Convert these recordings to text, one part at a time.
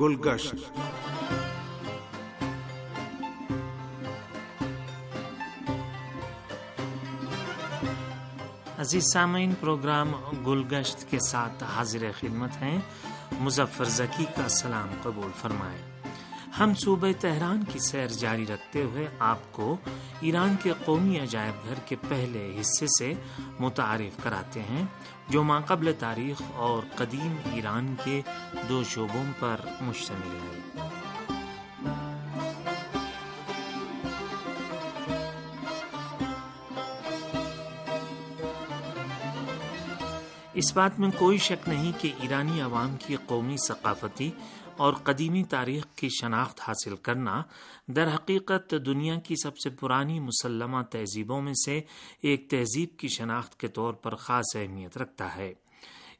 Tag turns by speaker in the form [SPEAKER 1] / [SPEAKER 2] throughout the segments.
[SPEAKER 1] گلگشت۔
[SPEAKER 2] عزیز سامعین، پروگرام گلگشت کے ساتھ حاضر خدمت ہیں۔ مظفر ذکی کا سلام قبول فرمائیں۔ ہم صوبہ تہران کی سیر جاری رکھتے ہوئے آپ کو ایران کے قومی عجائب گھر کے پہلے حصے سے متعارف کراتے ہیں، جو ماقبل تاریخ اور قدیم ایران کے دو شعبوں پر مشتمل ہے۔ اس بات میں کوئی شک نہیں کہ ایرانی عوام کی قومی ثقافتی اور قدیمی تاریخ کی شناخت حاصل کرنا در حقیقت دنیا کی سب سے پرانی مسلمہ تہذیبوں میں سے ایک تہذیب کی شناخت کے طور پر خاص اہمیت رکھتا ہے۔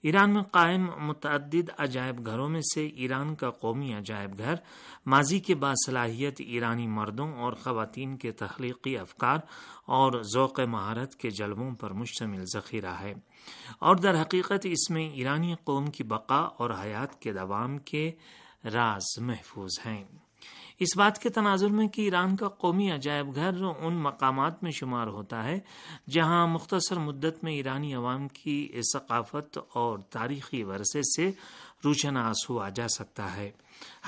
[SPEAKER 2] ایران میں قائم متعدد عجائب گھروں میں سے ایران کا قومی عجائب گھر، ماضی کے باصلاحیت ایرانی مردوں اور خواتین کے تخلیقی افکار اور ذوق مہارت کے جلووں پر مشتمل ذخیرہ ہے۔ اور در حقیقت اس میں ایرانی قوم کی بقا اور حیات کے دوام کے راز محفوظ ہیں۔ اس بات کے تناظر میں کہ ایران کا قومی عجائب گھر ان مقامات میں شمار ہوتا ہے جہاں مختصر مدت میں ایرانی عوام کی ثقافت اور تاریخی ورثے سے روشناس ہوا جا سکتا ہے۔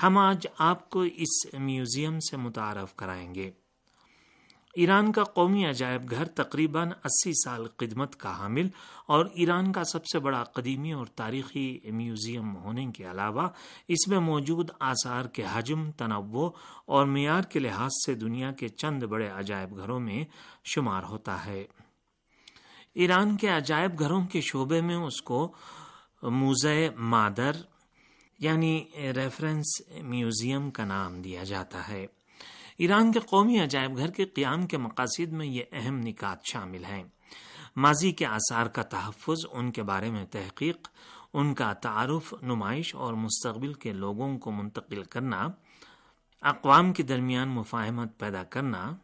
[SPEAKER 2] ہم آج آپ کو اس میوزیم سے متعارف کرائیں گے۔ ایران کا قومی عجائب گھر تقریباً اسی سال خدمت کا حامل اور ایران کا سب سے بڑا قدیمی اور تاریخی میوزیم ہونے کے علاوہ اس میں موجود آثار کے حجم، تنوع اور معیار کے لحاظ سے دنیا کے چند بڑے عجائب گھروں میں شمار ہوتا ہے۔ ایران کے عجائب گھروں کے شعبے میں اس کو موزے مادر یعنی ریفرنس میوزیم کا نام دیا جاتا ہے۔ ایران کے قومی عجائب گھر کے قیام کے مقاصد میں یہ اہم نکات شامل ہیں۔ ماضی کے آثار کا تحفظ، ان کے بارے میں تحقیق، ان کا تعارف، نمائش اور مستقبل کے لوگوں کو منتقل کرنا، اقوام کے درمیان مفاہمت پیدا کرنا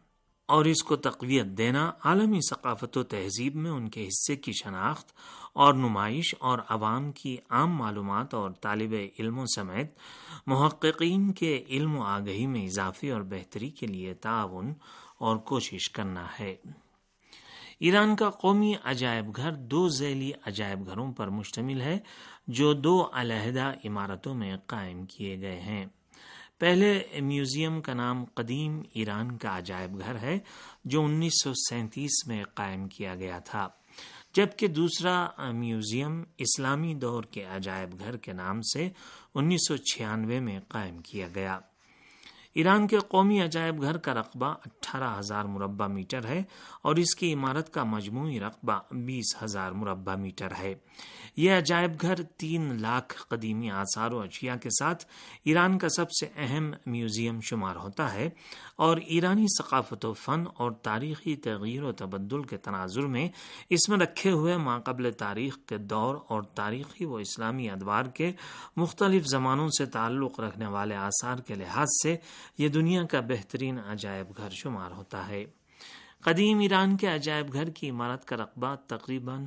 [SPEAKER 2] اور اس کو تقویت دینا عالمی ثقافت و تہذیب میں ان کے حصے کی شناخت اور نمائش اور عوام کی عام معلومات اور طالب علموں سمیت محققین کے علم و آگہی میں اضافے اور بہتری کے لیے تعاون اور کوشش کرنا ہے۔ ایران کا قومی عجائب گھر دو ذیلی عجائب گھروں پر مشتمل ہے جو دو علیحدہ عمارتوں میں قائم کیے گئے ہیں۔ پہلے میوزیم کا نام قدیم ایران کا عجائب گھر ہے، جو انیس سو سینتیس میں قائم کیا گیا تھا، جبکہ دوسرا میوزیم اسلامی دور کے عجائب گھر کے نام سے انیس سو چھیانوے میں قائم کیا گیا۔ ایران کے قومی عجائب گھر کا رقبہ اٹھارہ ہزار مربع میٹر ہے اور اس کی عمارت کا مجموعی رقبہ بیس ہزار مربع میٹر ہے۔ یہ عجائب گھر تین لاکھ قدیمی آثار و اشیاء کے ساتھ ایران کا سب سے اہم میوزیم شمار ہوتا ہے اور ایرانی ثقافت و فن اور تاریخی تغیر و تبدل کے تناظر میں اس میں رکھے ہوئے ماقبل تاریخ کے دور اور تاریخی و اسلامی ادوار کے مختلف زمانوں سے تعلق رکھنے والے آثار کے لحاظ سے یہ دنیا کا بہترین عجائب گھر شمار ہوتا ہے۔ قدیم ایران کے عجائب گھر کی عمارت کا رقبہ تقریباً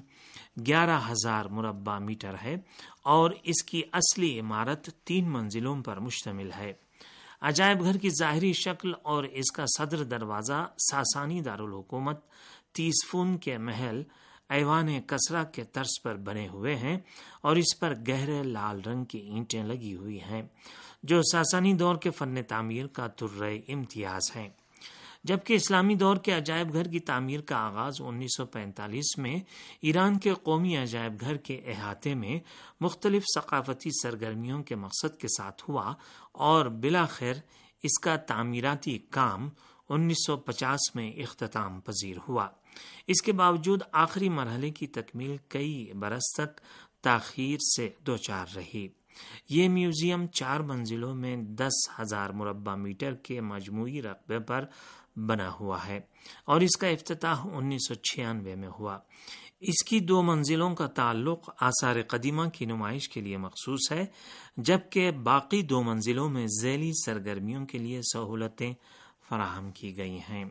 [SPEAKER 2] گیارہ ہزار مربع میٹر ہے اور اس کی اصلی عمارت تین منزلوں پر مشتمل ہے۔ عجائب گھر کی ظاہری شکل اور اس کا صدر دروازہ ساسانی دارالحکومت تیسفون کے محل ایوان کسرا کے طرز پر بنے ہوئے ہیں اور اس پر گہرے لال رنگ کی اینٹیں لگی ہوئی ہیں، جو ساسانی دور کے فن تعمیر کا تر امتیاز ہیں۔ جبکہ اسلامی دور کے عجائب گھر کی تعمیر کا آغاز انیس سو پینتالیس میں ایران کے قومی عجائب گھر کے احاطے میں مختلف ثقافتی سرگرمیوں کے مقصد کے ساتھ ہوا اور بلاخر اس کا تعمیراتی کام انیس سو پچاس میں اختتام پذیر ہوا۔ اس کے باوجود آخری مرحلے کی تکمیل کئی برس تک تاخیر سے دوچار رہی۔ یہ میوزیم چار منزلوں میں دس ہزار مربع میٹر کے مجموعی رقبے پر بنا ہوا ہے اور اس کا افتتاح انیس سو چھیانوے میں ہوا۔ اس کی دو منزلوں کا تعلق آثار قدیمہ کی نمائش کے لیے مخصوص ہے، جبکہ باقی دو منزلوں میں ذیلی سرگرمیوں کے لیے سہولتیں فراہم کی گئی ہیں۔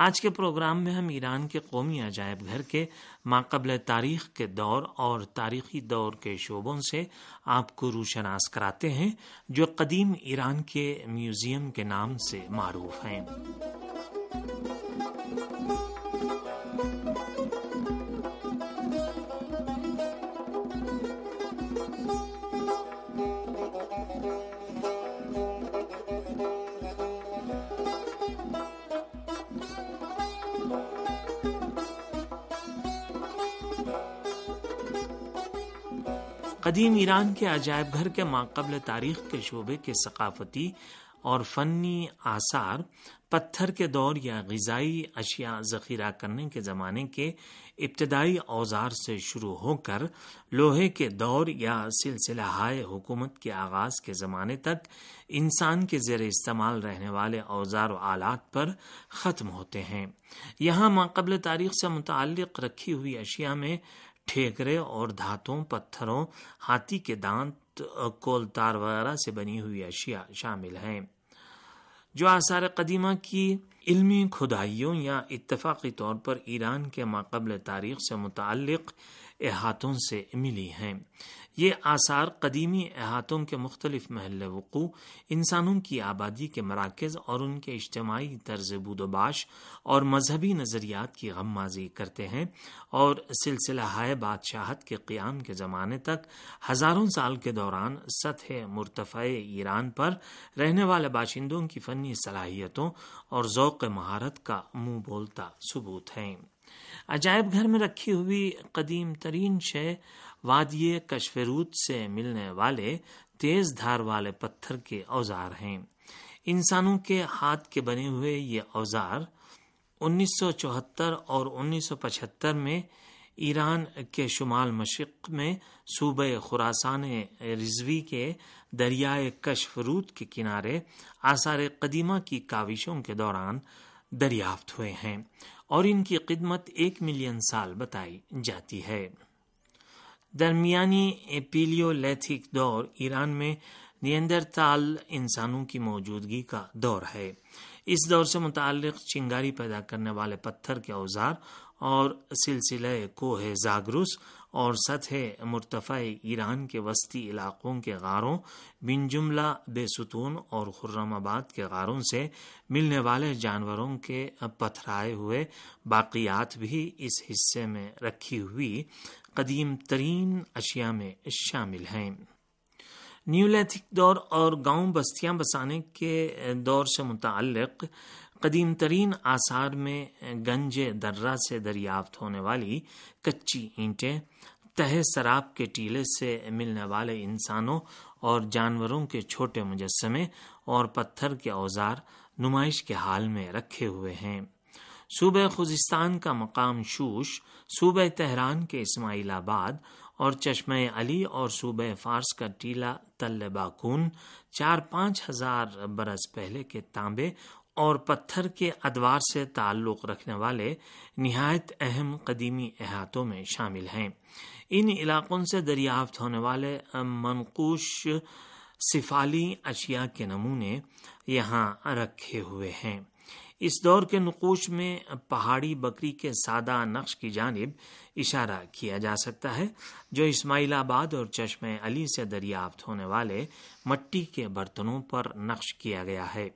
[SPEAKER 2] آج کے پروگرام میں ہم ایران کے قومی عجائب گھر کے ماقبل تاریخ کے دور اور تاریخی دور کے شعبوں سے آپ کو روشناس کراتے ہیں، جو قدیم ایران کے میوزیم کے نام سے معروف ہیں۔ قدیم ایران کے عجائب گھر کے ماقبل تاریخ کے شعبے کے ثقافتی اور فنی آثار پتھر کے دور یا غذائی اشیاء ذخیرہ کرنے کے زمانے کے ابتدائی اوزار سے شروع ہو کر لوہے کے دور یا سلسلہ ہائے حکومت کے آغاز کے زمانے تک انسان کے زیر استعمال رہنے والے اوزار و آلات پر ختم ہوتے ہیں۔ یہاں ماقبل تاریخ سے متعلق رکھی ہوئی اشیاء میں ٹھیکرے اور دھاتوں، پتھروں، ہاتھی کے دانت، کول تار وغیرہ سے بنی ہوئی اشیاء شامل ہیں۔ جو آثار قدیمہ کی علمی کھدائیوں یا اتفاقی طور پر ایران کے ماقبل تاریخ سے متعلق احاطوں سے ملی ہیں۔ یہ آثار قدیمی احاطوں کے مختلف محل وقوع، انسانوں کی آبادی کے مراکز اور ان کے اجتماعی طرز بود و باش اور مذہبی نظریات کی غم مازی کرتے ہیں اور سلسلہ ہائے بادشاہت کے قیام کے زمانے تک ہزاروں سال کے دوران سطح مرتفع ایران پر رہنے والے باشندوں کی فنی صلاحیتوں اور ذوق مہارت کا منہ بولتا ثبوت ہیں۔ عجائب گھر میں رکھی ہوئی قدیم ترین شے وادی کشفرود سے ملنے والے تیز دھار والے پتھر کے اوزار ہیں۔ انسانوں کے ہاتھ کے بنے ہوئے یہ اوزار انیس سو چوہتر اور انیس سو پچہتر میں ایران کے شمال مشرق میں صوبہ خوراسان رضوی کے دریائے کشفرود کے کنارے آثار قدیمہ کی کاوشوں کے دوران دریافت ہوئے ہیں۔ اور ان کی قدمت ایک ملین سال بتائی جاتی ہے۔ درمیانی ایپیلیو لیتھک دور ایران میں نیندر تال انسانوں کی موجودگی کا دور ہے۔ اس دور سے متعلق چنگاری پیدا کرنے والے پتھر کے اوزار اور سلسلہ کوہ زاگرس اور سطح مرتفع ایران کے وسطی علاقوں کے غاروں، بن جملہ، بے ستون اور خرم آباد کے غاروں سے ملنے والے جانوروں کے پتھرائے ہوئے باقیات بھی اس حصے میں رکھی ہوئی قدیم ترین اشیاء میں شامل ہیں۔ نیولیتھک دور اور گاؤں بستیاں بسانے کے دور سے متعلق قدیم ترین آثار میں گنج درہ سے دریافت ہونے والی کچی اینٹیں تہ سراب کے ٹیلے سے ملنے والے انسانوں اور جانوروں کے چھوٹے مجسمے اور پتھر کے اوزار نمائش کے حال میں رکھے ہوئے ہیں۔ صوبہ خوزستان کا مقام شوش، صوبہ تہران کے اسماعیل آباد اور چشمہ علی اور صوبہ فارس کا ٹیلا تل باکون چار پانچ ہزار برس پہلے کے تانبے اور پتھر کے ادوار سے تعلق رکھنے والے نہایت اہم قدیمی احاطوں میں شامل ہیں۔ ان علاقوں سے دریافت ہونے والے منقوش سفالی اشیاء کے نمونے یہاں رکھے ہوئے ہیں۔ اس دور کے نقوش میں پہاڑی بکری کے سادہ نقش کی جانب اشارہ کیا جا سکتا ہے، جو اسماعیل آباد اور چشم علی سے دریافت ہونے والے مٹی کے برتنوں پر نقش کیا گیا ہے۔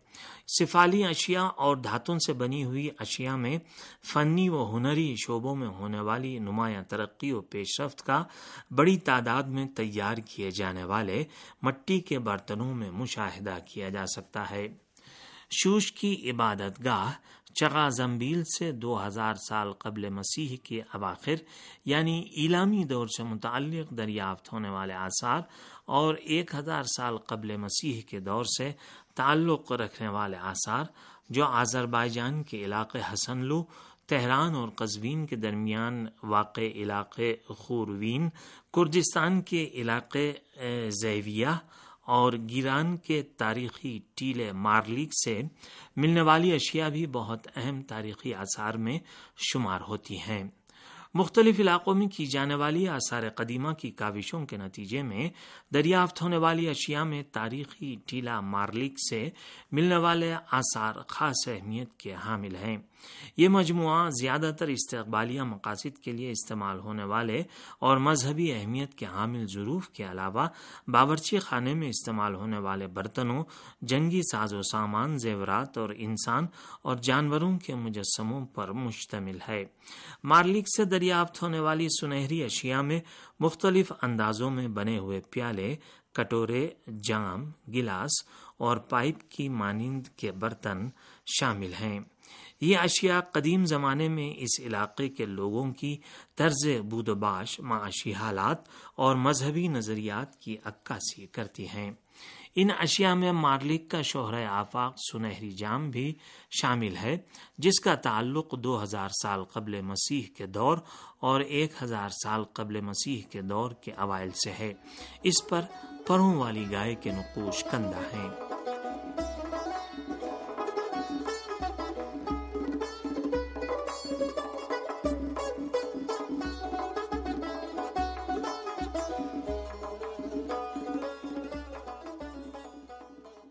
[SPEAKER 2] سفالی اشیاء اور دھاتوں سے بنی ہوئی اشیاء میں فنی و ہنری شعبوں میں ہونے والی نمایاں ترقی و پیش رفت کا بڑی تعداد میں تیار کیے جانے والے مٹی کے برتنوں میں مشاہدہ کیا جا سکتا ہے۔ شوش کی عبادت گاہ چگا زمبیل سے دو ہزار سال قبل مسیح کے اواخر یعنی ایلامی دور سے متعلق دریافت ہونے والے آثار اور ایک ہزار سال قبل مسیح کے دور سے تعلق رکھنے والے آثار جو آذربائیجان کے علاقے حسنلو، تہران اور قزوین کے درمیان واقع علاقے خوروین کردستان کے علاقے زیویہ اور گیران کے تاریخی ٹیلے مارلیک سے ملنے والی اشیاء بھی بہت اہم تاریخی آثار میں شمار ہوتی ہیں۔ مختلف علاقوں میں کی جانے والی آثار قدیمہ کی کاوشوں کے نتیجے میں دریافت ہونے والی اشیاء میں تاریخی ٹیلا مارلک سے ملنے والے آثار خاص اہمیت کے حامل ہیں۔ یہ مجموعہ زیادہ تر استقبالیہ مقاصد کے لیے استعمال ہونے والے اور مذہبی اہمیت کے حامل ضرور کے علاوہ باورچی خانے میں استعمال ہونے والے برتنوں، جنگی ساز و سامان، زیورات اور انسان اور جانوروں کے مجسموں پر مشتمل ہے۔ مارلک سے دریافت ہونے والی سنہری اشیاء میں مختلف اندازوں میں بنے ہوئے پیالے، کٹورے، جام، گلاس اور پائپ کی مانند کے برتن شامل ہیں۔ یہ اشیاء قدیم زمانے میں اس علاقے کے لوگوں کی طرز بود و باش، معاشی حالات اور مذہبی نظریات کی عکاسی کرتی ہیں۔ ان اشیاء میں مارلک کا شوہر آفاق سنہری جام بھی شامل ہے، جس کا تعلق دو ہزار سال قبل مسیح کے دور اور ایک ہزار سال قبل مسیح کے دور کے اوائل سے ہے۔ اس پر پروں والی گائے کے نقوش کندہ ہیں۔